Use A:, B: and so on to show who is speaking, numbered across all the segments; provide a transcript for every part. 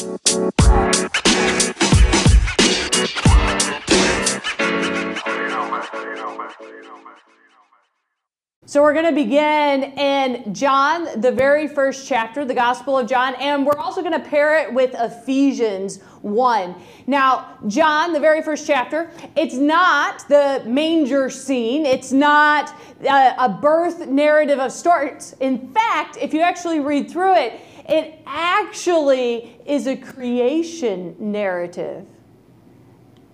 A: So we're going to begin in John, the very first chapter, the Gospel of John, and we're also going to pair it with Ephesians 1. Now, John, the very first chapter, it's not the manger scene, it's not a, a birth narrative of sorts. In fact, if you actually read through it, it actually is a creation narrative.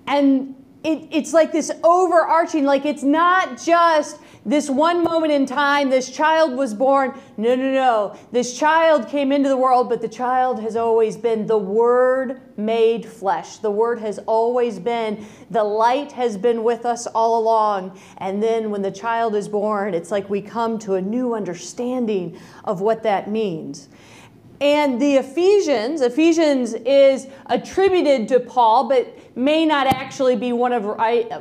A: And it, it's like this overarching, like it's not just this one moment in time, this child was born. No, no, no. This child came into the world, but the child has always been the Word made flesh. The Word has always been. The light has been with us all along. And then when the child is born, it's like we come to a new understanding of what that means. And the Ephesians, Ephesians is attributed to Paul, but may not actually be one of,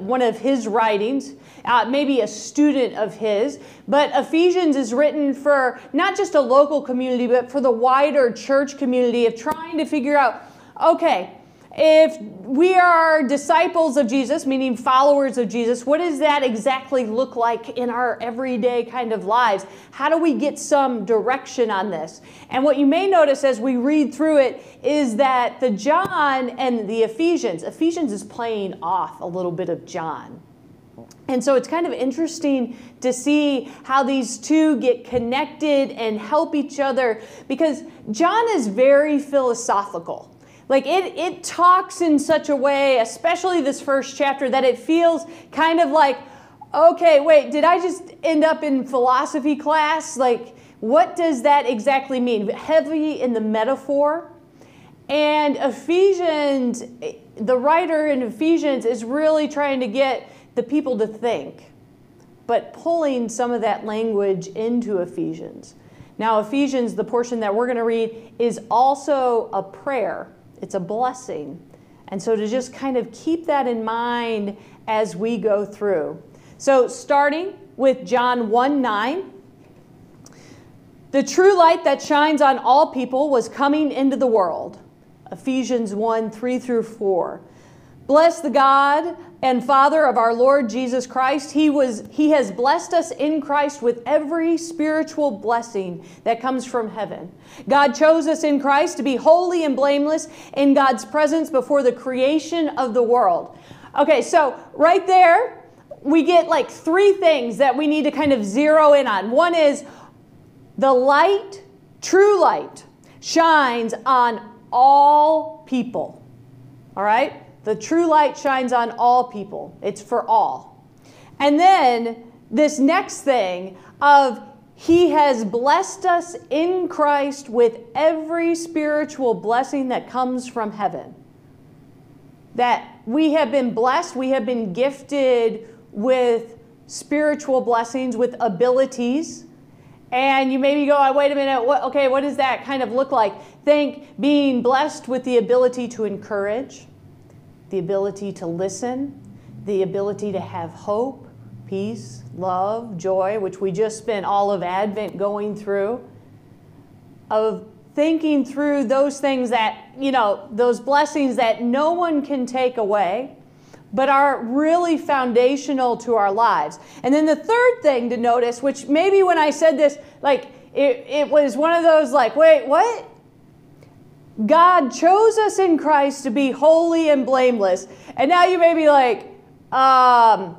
A: one of his writings, uh, maybe a student of his. But Ephesians is written for not just a local community, but for the wider church community of trying to figure out okay, if we are disciples of Jesus, meaning followers of Jesus, what does that exactly look like in our everyday kind of lives? How do we get some direction on this? And what you may notice as we read through it is that the John and the Ephesians, Ephesians is playing off a little bit of John. And so it's kind of interesting to see how these two get connected and help each other because John is very philosophical. Like it, it talks in such a way, especially this first chapter, that it feels kind of like, okay, wait, did I just end up in philosophy class? Like, what does that exactly mean? Heavy in the metaphor. And Ephesians, the writer in Ephesians is really trying to get the people to think, but pulling some of that language into Ephesians. Now, Ephesians, the portion that we're going to read, is also a prayer it's a blessing. And so to just kind of keep that in mind as we go through. So starting with John 1 9. The true light that shines on all people was coming into the world. Ephesians 1 3 through 4. Bless the God and Father of our Lord Jesus Christ. He, was, he has blessed us in Christ with every spiritual blessing that comes from heaven. God chose us in Christ to be holy and blameless in God's presence before the creation of the world. Okay, so right there, we get like three things that we need to kind of zero in on. One is the light, true light, shines on all people. All right? The true light shines on all people, it's for all. And then this next thing of he has blessed us in Christ with every spiritual blessing that comes from heaven. That we have been blessed, we have been gifted with spiritual blessings, with abilities. And you maybe go, oh, wait a minute, what, okay, what does that kind of look like? Think being blessed with the ability to encourage, the ability to listen, the ability to have hope, peace, love, joy, which we just spent all of Advent going through, of thinking through those things that, you know, those blessings that no one can take away, but are really foundational to our lives. And then the third thing to notice, which maybe when I said this, like, it, it was one of those, like, wait, what? God chose us in Christ to be holy and blameless. And now you may be like, um,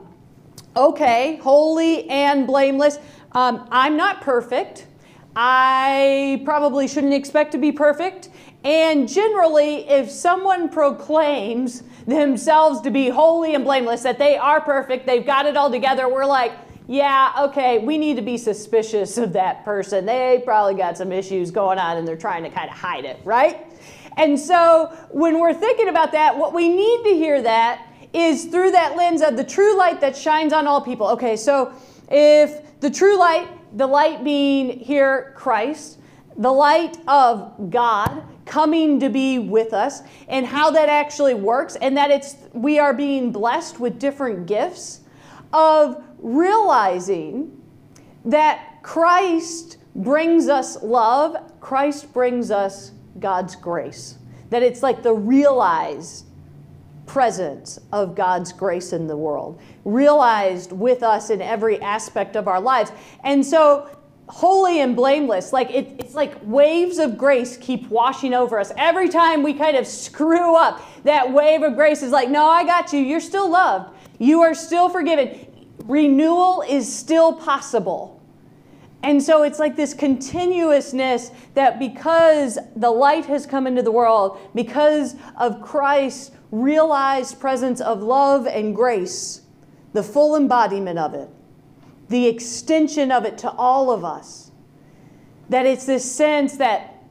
A: okay, holy and blameless. Um, I'm not perfect. I probably shouldn't expect to be perfect. And generally, if someone proclaims themselves to be holy and blameless, that they are perfect, they've got it all together, we're like, yeah, okay, we need to be suspicious of that person. They probably got some issues going on and they're trying to kind of hide it, right? And so when we're thinking about that, what we need to hear that is through that lens of the true light that shines on all people. Okay, so if the true light, the light being here Christ, the light of God coming to be with us and how that actually works and that it's we are being blessed with different gifts of realizing that Christ brings us love, Christ brings us God's grace. that it's like the realized presence of God's grace in the world, realized with us in every aspect of our lives. And so, holy and blameless, like it, it's like waves of grace keep washing over us. Every time we kind of screw up, that wave of grace is like, no, I got you. You're still loved. You are still forgiven. Renewal is still possible. And so it's like this continuousness that because the light has come into the world, because of Christ's realized presence of love and grace, the full embodiment of it, the extension of it to all of us, that it's this sense that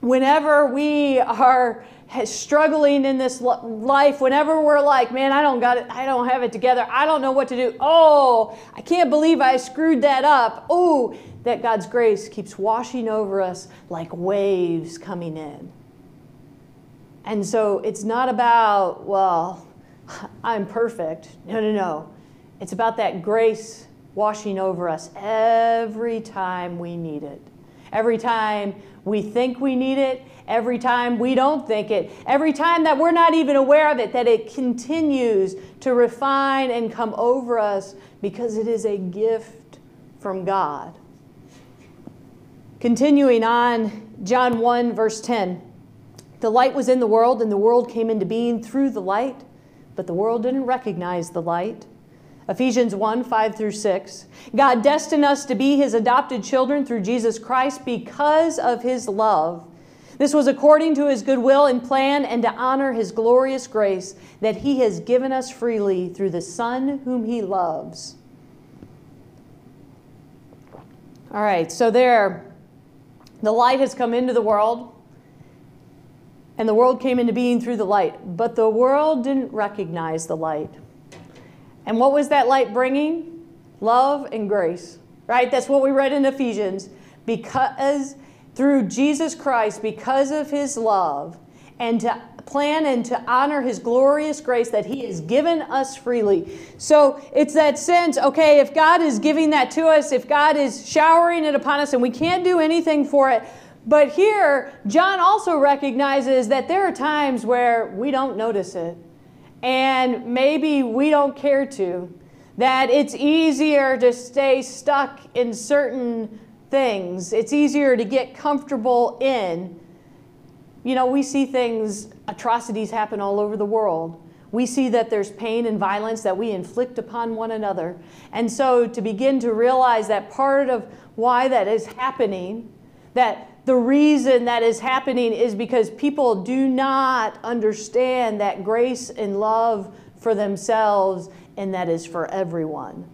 A: whenever we are struggling in this life whenever we're like man i don't got it i don't have it together i don't know what to do. Oh i can't believe i screwed that up. Oh that god's grace keeps washing over us like waves coming in. And so it's not about well i'm perfect. No no no. It's about that grace washing over us every time we need it. Every time we think we need it every time we don't think it, every time that we're not even aware of it, that it continues to refine and come over us because it is a gift from God. Continuing on, John 1, verse 10. The light was in the world, and the world came into being through the light, but the world didn't recognize the light. Ephesians 1 5 through 6. God destined us to be his adopted children through Jesus Christ because of his love this was according to his good will and plan and to honor his glorious grace that he has given us freely through the Son whom he loves. All right, so there, the light has come into the world, and the world came into being through the light, but the world didn't recognize the light. And what was that light bringing? Love and grace, right? That's what we read in Ephesians. Because through Jesus Christ because of his love and to plan and to honor his glorious grace that he has given us freely. So it's that sense, okay, if God is giving that to us, if God is showering it upon us and we can't do anything for it, but here, John also recognizes that there are times where we don't notice it. And maybe we don't care to. That it's easier to stay stuck in certain things. It's easier to get comfortable in. You know, we see things, atrocities happen all over the world. We see that there's pain and violence that we inflict upon one another. And so to begin to realize that part of why that is happening, that the reason that is happening is because people do not understand that grace and love for themselves and that is for everyone.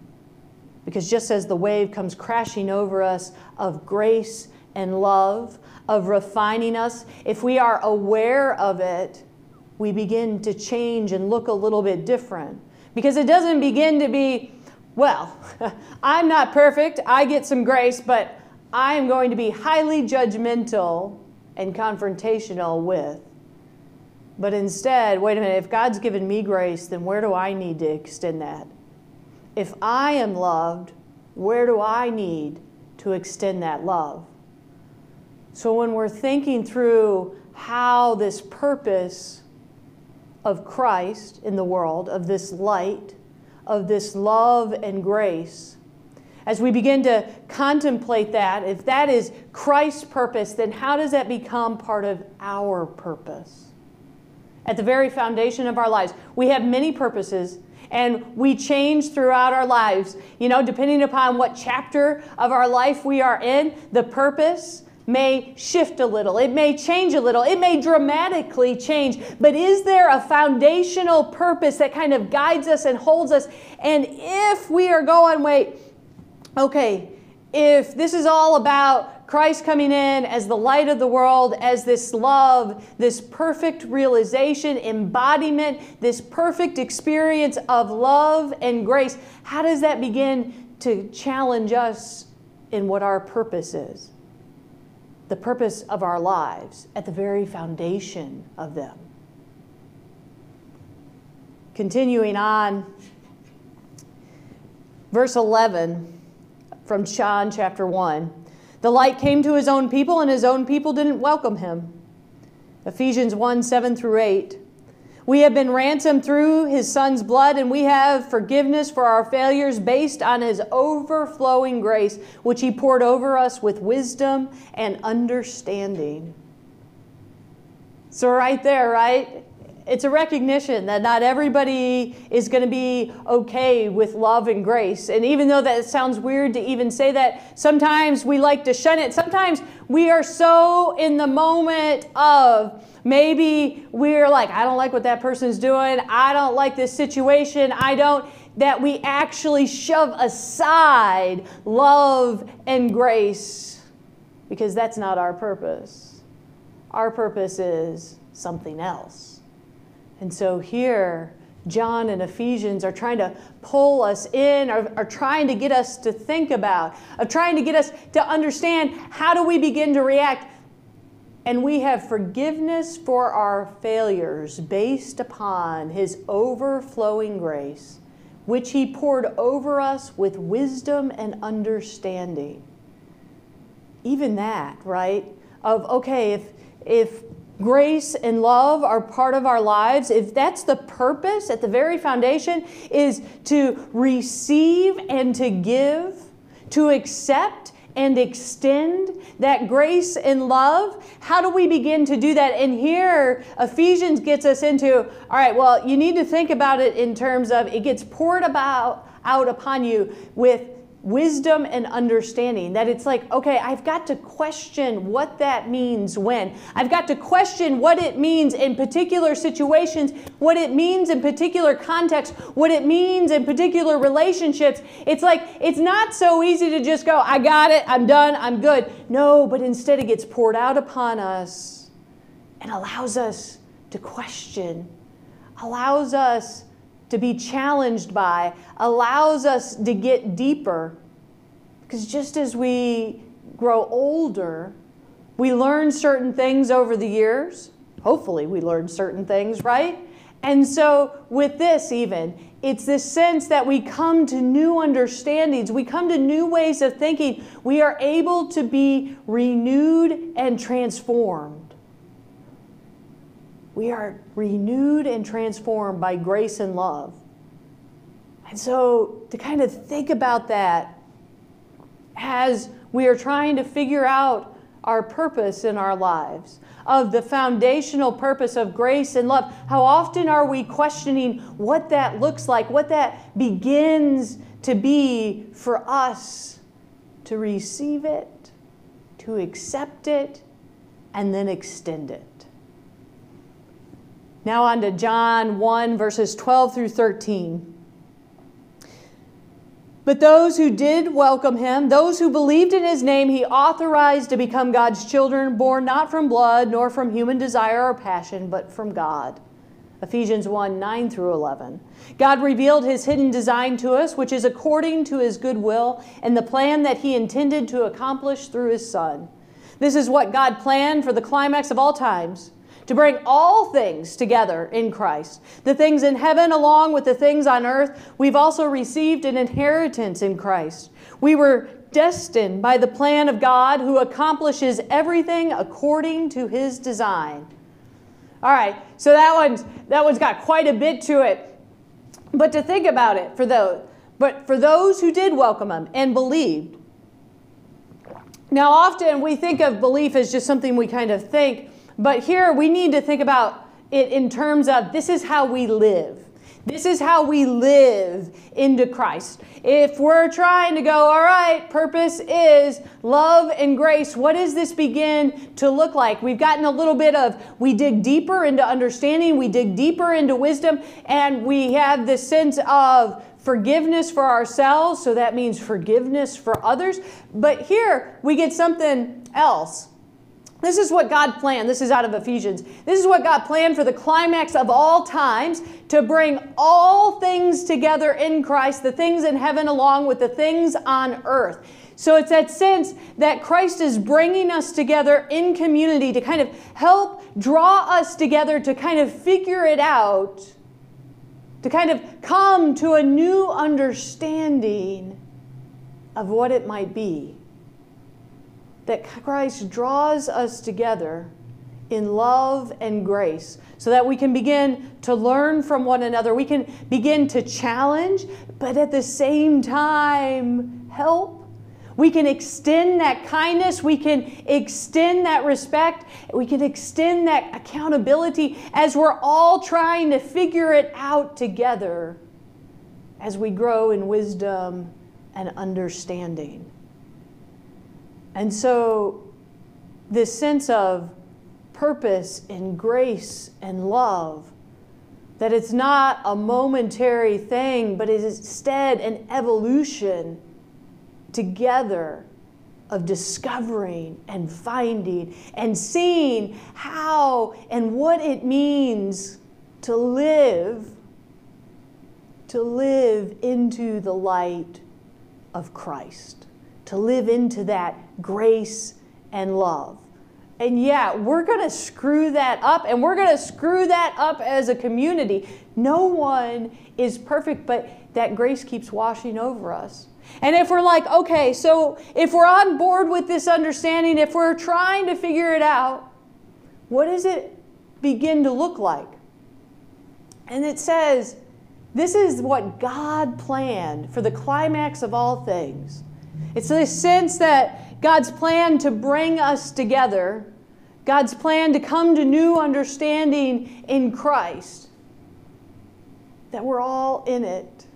A: Because just as the wave comes crashing over us of grace and love, of refining us, if we are aware of it, we begin to change and look a little bit different. Because it doesn't begin to be, well, I'm not perfect, I get some grace, but I am going to be highly judgmental and confrontational with. But instead, wait a minute, if God's given me grace, then where do I need to extend that? If I am loved, where do I need to extend that love? So when we're thinking through how this purpose of Christ in the world, of this light, of this love and grace, as we begin to contemplate that, if that is Christ's purpose, then how does that become part of our purpose? At the very foundation of our lives, we have many purposes and we change throughout our lives. You know, depending upon what chapter of our life we are in, the purpose may shift a little, it may change a little, it may dramatically change. But is there a foundational purpose that kind of guides us and holds us? And if we are going, wait, okay, if this is all about Christ coming in as the light of the world, as this love, this perfect realization, embodiment, this perfect experience of love and grace. How does that begin to challenge us in what our purpose is? The purpose of our lives at the very foundation of them. Continuing on, verse 11 from John chapter 1. The light came to his own people, and his own people didn't welcome him. Ephesians 1 7 through 8. We have been ransomed through his son's blood, and we have forgiveness for our failures based on his overflowing grace, which he poured over us with wisdom and understanding. So, right there, right? It's a recognition that not everybody is going to be okay with love and grace. And even though that sounds weird to even say that, sometimes we like to shun it. Sometimes we are so in the moment of, Maybe we're like, I don't like what that person's doing. I don't like this situation. I don't, that we actually shove aside love and grace because that's not our purpose. Our purpose is something else. And so here, John and Ephesians are trying to pull us in, are, are trying to get us to think about, are trying to get us to understand how do we begin to react and we have forgiveness for our failures based upon his overflowing grace, which he poured over us with wisdom and understanding. Even that, right? Of, okay, if, if grace and love are part of our lives, if that's the purpose at the very foundation, is to receive and to give, to accept and extend that grace and love, how do we begin to do that? And here, Ephesians gets us into all right, well, you need to think about it in terms of it gets poured about out upon you with wisdom and understanding. That it's like, okay, I've got to question what that means when. I've got to question what it means in particular situations, what it means in particular contexts, what it means in particular relationships. It's like, it's not so easy to just go, I got it, I'm done, I'm good. No, but instead it gets poured out upon us and allows us to question, allows us to be challenged by, allows us to get deeper. Because just as we grow older, we learn certain things over the years. Hopefully, we learn certain things, right? And so, with this, even, it's this sense that we come to new understandings, we come to new ways of thinking. We are able to be renewed and transformed. We are renewed and transformed by grace and love. And so, to kind of think about that as we are trying to figure out our purpose in our lives, of the foundational purpose of grace and love, how often are we questioning what that looks like, what that begins to be for us to receive it, to accept it, and then extend it? Now, on to John 1, verses 12 through 13. But those who did welcome him, those who believed in his name, he authorized to become God's children, born not from blood, nor from human desire or passion, but from God. Ephesians 1 9 through 11. God revealed his hidden design to us, which is according to his good will and the plan that he intended to accomplish through his Son. This is what God planned for the climax of all times to bring all things together in Christ. The things in heaven, along with the things on earth, we've also received an inheritance in Christ. We were destined by the plan of God who accomplishes everything according to his design. All right, so that one's, that one's got quite a bit to it. But to think about it for those, but for those who did welcome him and believed, now often we think of belief as just something we kind of think, but here we need to think about it in terms of this is how we live. This is how we live into Christ. If we're trying to go, all right, purpose is love and grace, what does this begin to look like? We've gotten a little bit of, we dig deeper into understanding, we dig deeper into wisdom, and we have this sense of forgiveness for ourselves, so that means forgiveness for others. But here we get something else. This is what God planned. This is out of Ephesians. This is what God planned for the climax of all times to bring all things together in Christ, the things in heaven along with the things on earth. So it's that sense that Christ is bringing us together in community to kind of help draw us together to kind of figure it out, to kind of come to a new understanding of what it might be that Christ draws us together in love and grace so that we can begin to learn from one another. We can begin to challenge, but at the same time, help. We can extend that kindness. We can extend that respect. We can extend that accountability as we're all trying to figure it out together as we grow in wisdom and understanding. And so, this sense of purpose and grace and love, that it's not a momentary thing, but is instead an evolution together of discovering and finding and seeing how and what it means to live to live into the light of Christ to live into that grace and love. And yeah, we're going to screw that up and we're going to screw that up as a community. No one is perfect, but that grace keeps washing over us. And if we're like, okay, so if we're on board with this understanding, if we're trying to figure it out, what does it begin to look like? And it says, this is what God planned for the climax of all things. It's this sense that God's plan to bring us together, God's plan to come to new understanding in Christ, that we're all in it,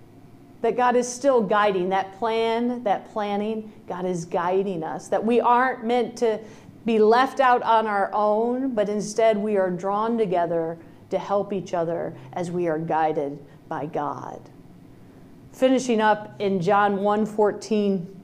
A: that God is still guiding. That plan, that planning, God is guiding us, that we aren't meant to be left out on our own, but instead we are drawn together to help each other as we are guided by God. Finishing up in John 1:14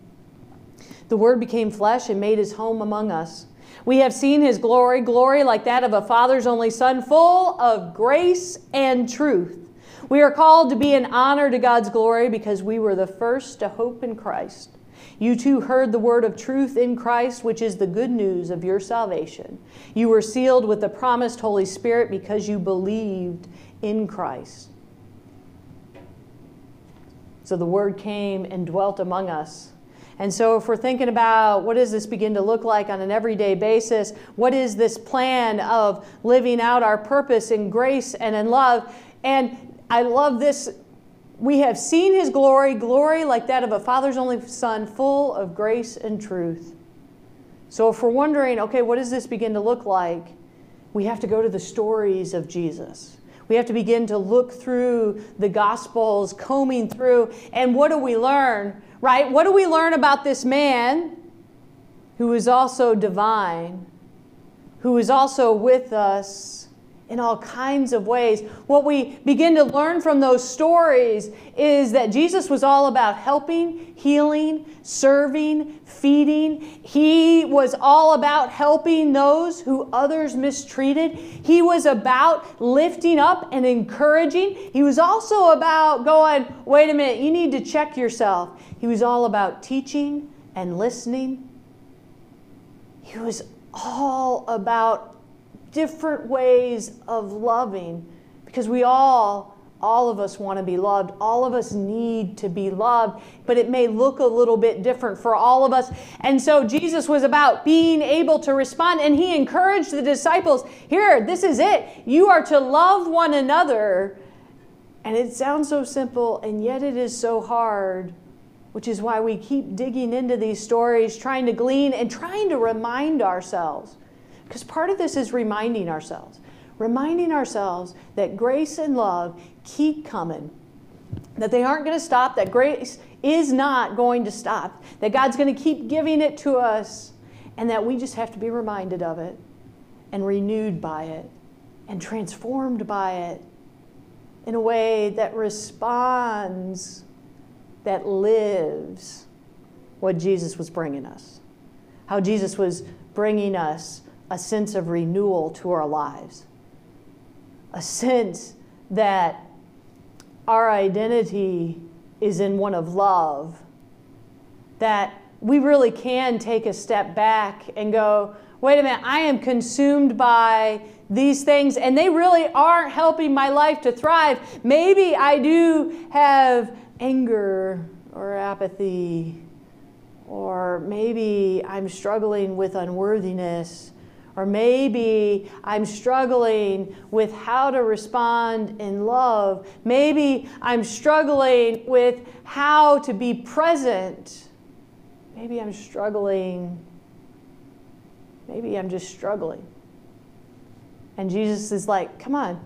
A: the Word became flesh and made his home among us. We have seen his glory, glory like that of a father's only son, full of grace and truth. We are called to be an honor to God's glory because we were the first to hope in Christ. You too heard the word of truth in Christ, which is the good news of your salvation. You were sealed with the promised Holy Spirit because you believed in Christ. So the word came and dwelt among us and so, if we're thinking about what does this begin to look like on an everyday basis, what is this plan of living out our purpose in grace and in love? And I love this. We have seen his glory, glory like that of a father's only son, full of grace and truth. So, if we're wondering, okay, what does this begin to look like? We have to go to the stories of Jesus. We have to begin to look through the Gospels, combing through, and what do we learn? right? What do we learn about this man who is also divine, who is also with us in all kinds of ways? What we begin to learn from those stories is that Jesus was all about helping, healing, serving, feeding. He was all about helping those who others mistreated. He was about lifting up and encouraging. He was also about going, wait a minute, you need to check yourself. He was all about teaching and listening. He was all about different ways of loving because we all all of us want to be loved. All of us need to be loved, but it may look a little bit different for all of us. And so Jesus was about being able to respond, and he encouraged the disciples here, this is it. You are to love one another. And it sounds so simple, and yet it is so hard which is why we keep digging into these stories, trying to glean and trying to remind ourselves. Because part of this is reminding ourselves, reminding ourselves that grace and love keep coming, that they aren't going to stop, that grace is not going to stop, that God's going to keep giving it to us, and that we just have to be reminded of it and renewed by it and transformed by it in a way that responds that lives what Jesus was bringing us. How Jesus was bringing us a sense of renewal to our lives, a sense that our identity is in one of love, that we really can take a step back and go, wait a minute, I am consumed by these things and they really aren't helping my life to thrive. Maybe I do have anger or apathy, or maybe I'm struggling with unworthiness, Or maybe I'm struggling with how to respond in love. Maybe I'm struggling with how to be present. Maybe I'm struggling. Maybe I'm just struggling. And Jesus is like, come on,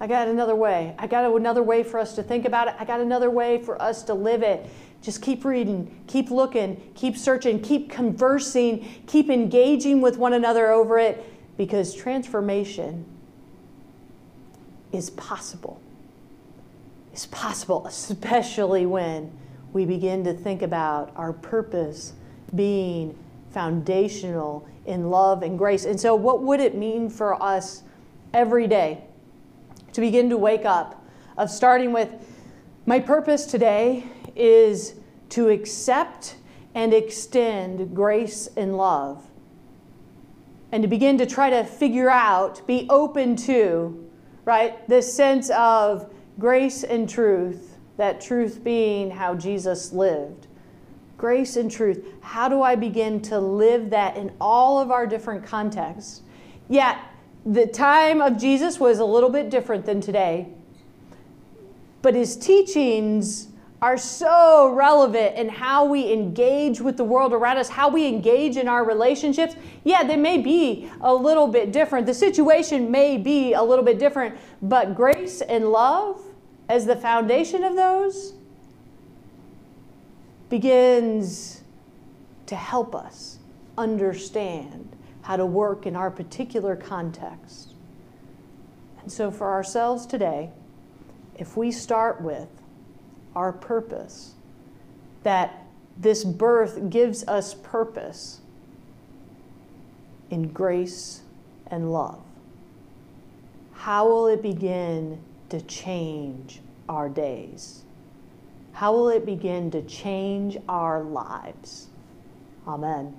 A: I got another way. I got another way for us to think about it. I got another way for us to live it. Just keep reading, keep looking, keep searching, keep conversing, keep engaging with one another over it because transformation is possible. It's possible, especially when we begin to think about our purpose being foundational in love and grace. And so, what would it mean for us every day to begin to wake up? Of starting with, my purpose today is to accept and extend grace and love. And to begin to try to figure out, be open to, right, this sense of grace and truth, that truth being how Jesus lived. Grace and truth. How do I begin to live that in all of our different contexts? Yet, the time of Jesus was a little bit different than today, but his teachings are so relevant in how we engage with the world around us, how we engage in our relationships. Yeah, they may be a little bit different. The situation may be a little bit different, but grace and love as the foundation of those begins to help us understand how to work in our particular context. And so, for ourselves today, if we start with our purpose, that this birth gives us purpose in grace and love. How will it begin to change our days? How will it begin to change our lives? Amen.